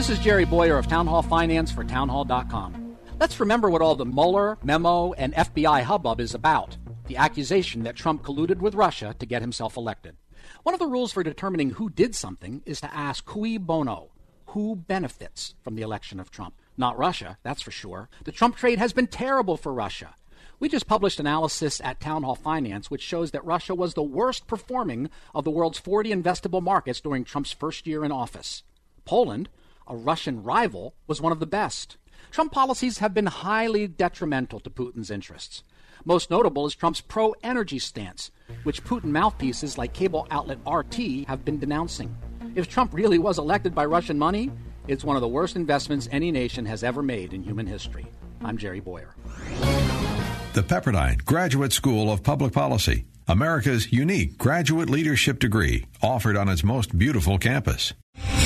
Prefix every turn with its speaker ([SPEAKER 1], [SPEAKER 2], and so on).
[SPEAKER 1] This is Jerry Bowyer of Townhall Finance for townhall.com. Let's remember what all the Mueller, memo, and FBI hubbub is about the accusation that Trump colluded with Russia to get himself elected. One of the rules for determining who did something is to ask cui bono, who benefits from the election of Trump. Not Russia, that's for sure. The Trump trade has been terrible for Russia. We just published analysis at Townhall Finance, which shows that Russia was the worst performing of the world's 40 investable markets during Trump's first year in office. Poland, a Russian rival, was one of the best. Trump policies have been highly detrimental to Putin's interests. Most notable is Trump's pro energy stance, which Putin mouthpieces like cable outlet RT have been denouncing. If Trump really was elected by Russian money, it's one of the worst investments any nation has ever made in human history. I'm Jerry Bowyer.
[SPEAKER 2] The Pepperdine Graduate School of Public Policy, America's unique graduate leadership degree, offered on its most beautiful campus.